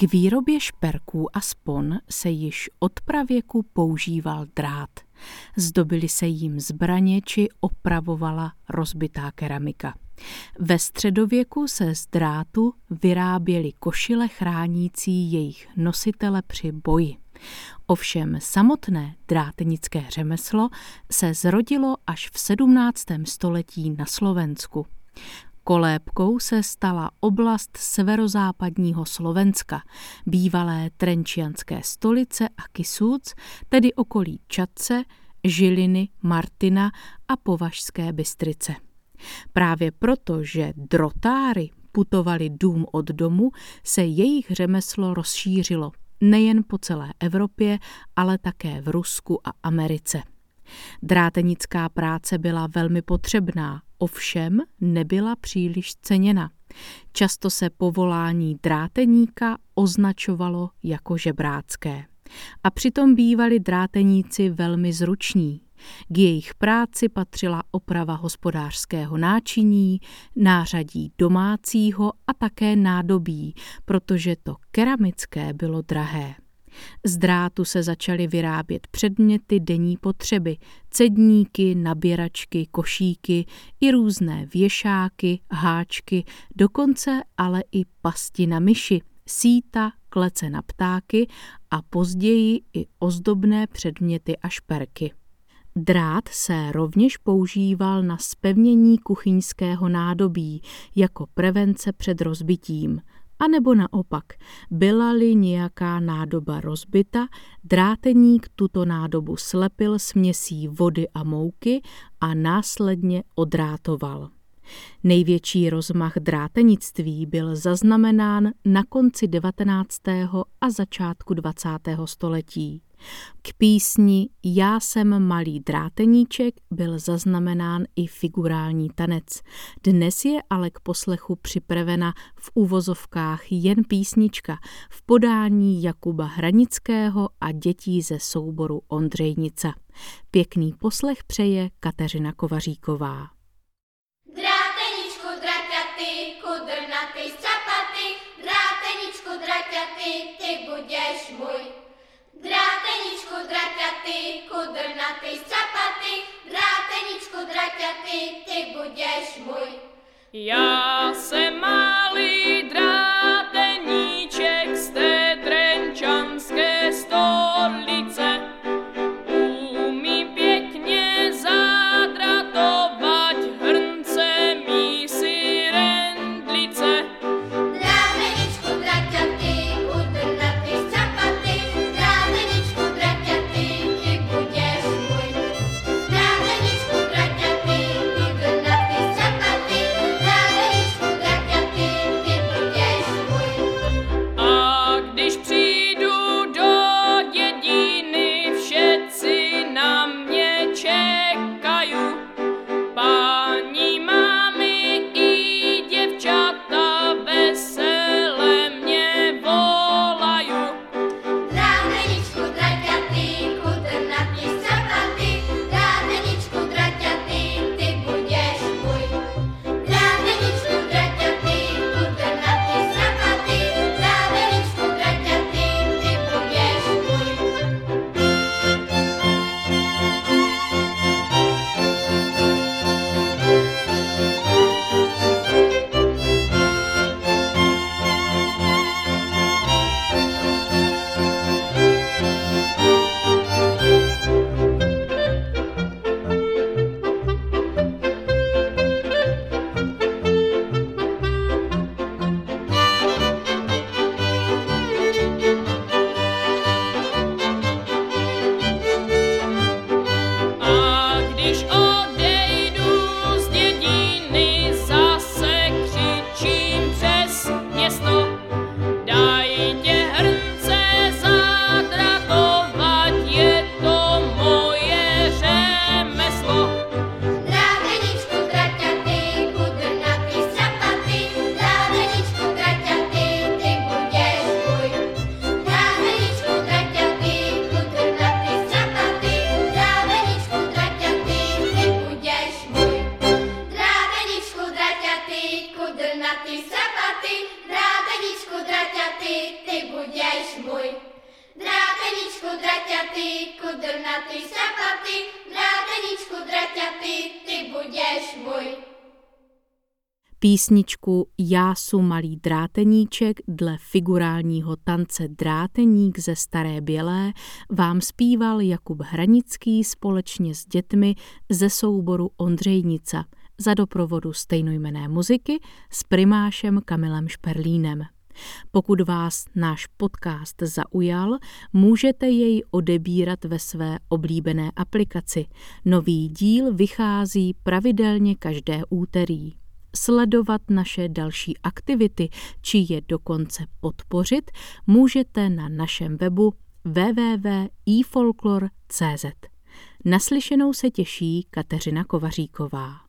K výrobě šperků a spon se již od pravěku používal drát. Zdobily se jím zbraně či opravovala rozbitá keramika. Ve středověku se z drátu vyráběly košile chránící jejich nositele při boji. Ovšem samotné drátenické řemeslo se zrodilo až v 17. století na Slovensku. Kolébkou se stala oblast severozápadního Slovenska, bývalé trenčianské stolice a Kisúc, tedy okolí Čadce, Žiliny, Martina a Považské Bystrice. Právě proto, že drotáry putovali dům od domu, se jejich řemeslo rozšířilo nejen po celé Evropě, ale také v Rusku a Americe. Drátenická práce byla velmi potřebná, ovšem nebyla příliš ceněna. Často se povolání dráteníka označovalo jako žebrácké. A přitom bývali dráteníci velmi zruční. K jejich práci patřila oprava hospodářského náčiní, nářadí domácího a také nádobí, protože to keramické bylo drahé. Z drátu se začaly vyrábět předměty denní potřeby, cedníky, naběračky, košíky i různé věšáky, háčky, dokonce ale i pasti na myši, síta, klece na ptáky a později i ozdobné předměty a šperky. Drát se rovněž používal na spevnění kuchyňského nádobí jako prevence před rozbitím – a nebo naopak, byla-li nějaká nádoba rozbita, dráteník tuto nádobu slepil směsí vody a mouky a následně odrátoval. Největší rozmach drátenictví byl zaznamenán na konci 19. a začátku 20. století. K písni Já jsem malý dráteníček byl zaznamenán i figurální tanec. Dnes je ale k poslechu připravena v úvozovkách jen písnička v podání Jakuba Hranického a dětí ze souboru Ondřejnica. Pěkný poslech přeje Kateřina Kovaříková. Budeš můj. Dráteničku draťaty, kudrnaty, střapaty, dráteničku draťaty, ty budeš můj. Já jsem draty, sapaty, dráteničku draťaty, ty budeš můj. Dráteničku draťaty, kudrnatý sapaty, dráteničku draťaty, ty budeš můj. Písničku Já Jásu malý dráteníček dle figurálního tance Dráteník ze Staré Bělé vám zpíval Jakub Hranický společně s dětmi ze souboru Ondřejnica – za doprovodu stejnojmené muziky s primášem Kamilem Šperlínem. Pokud vás náš podcast zaujal, můžete jej odebírat ve své oblíbené aplikaci. Nový díl vychází pravidelně každé úterý sledovat naše další aktivity či je dokonce podpořit, můžete na našem webu www.ifolklor.cz. Naslyšenou se těší Kateřina Kovaříková.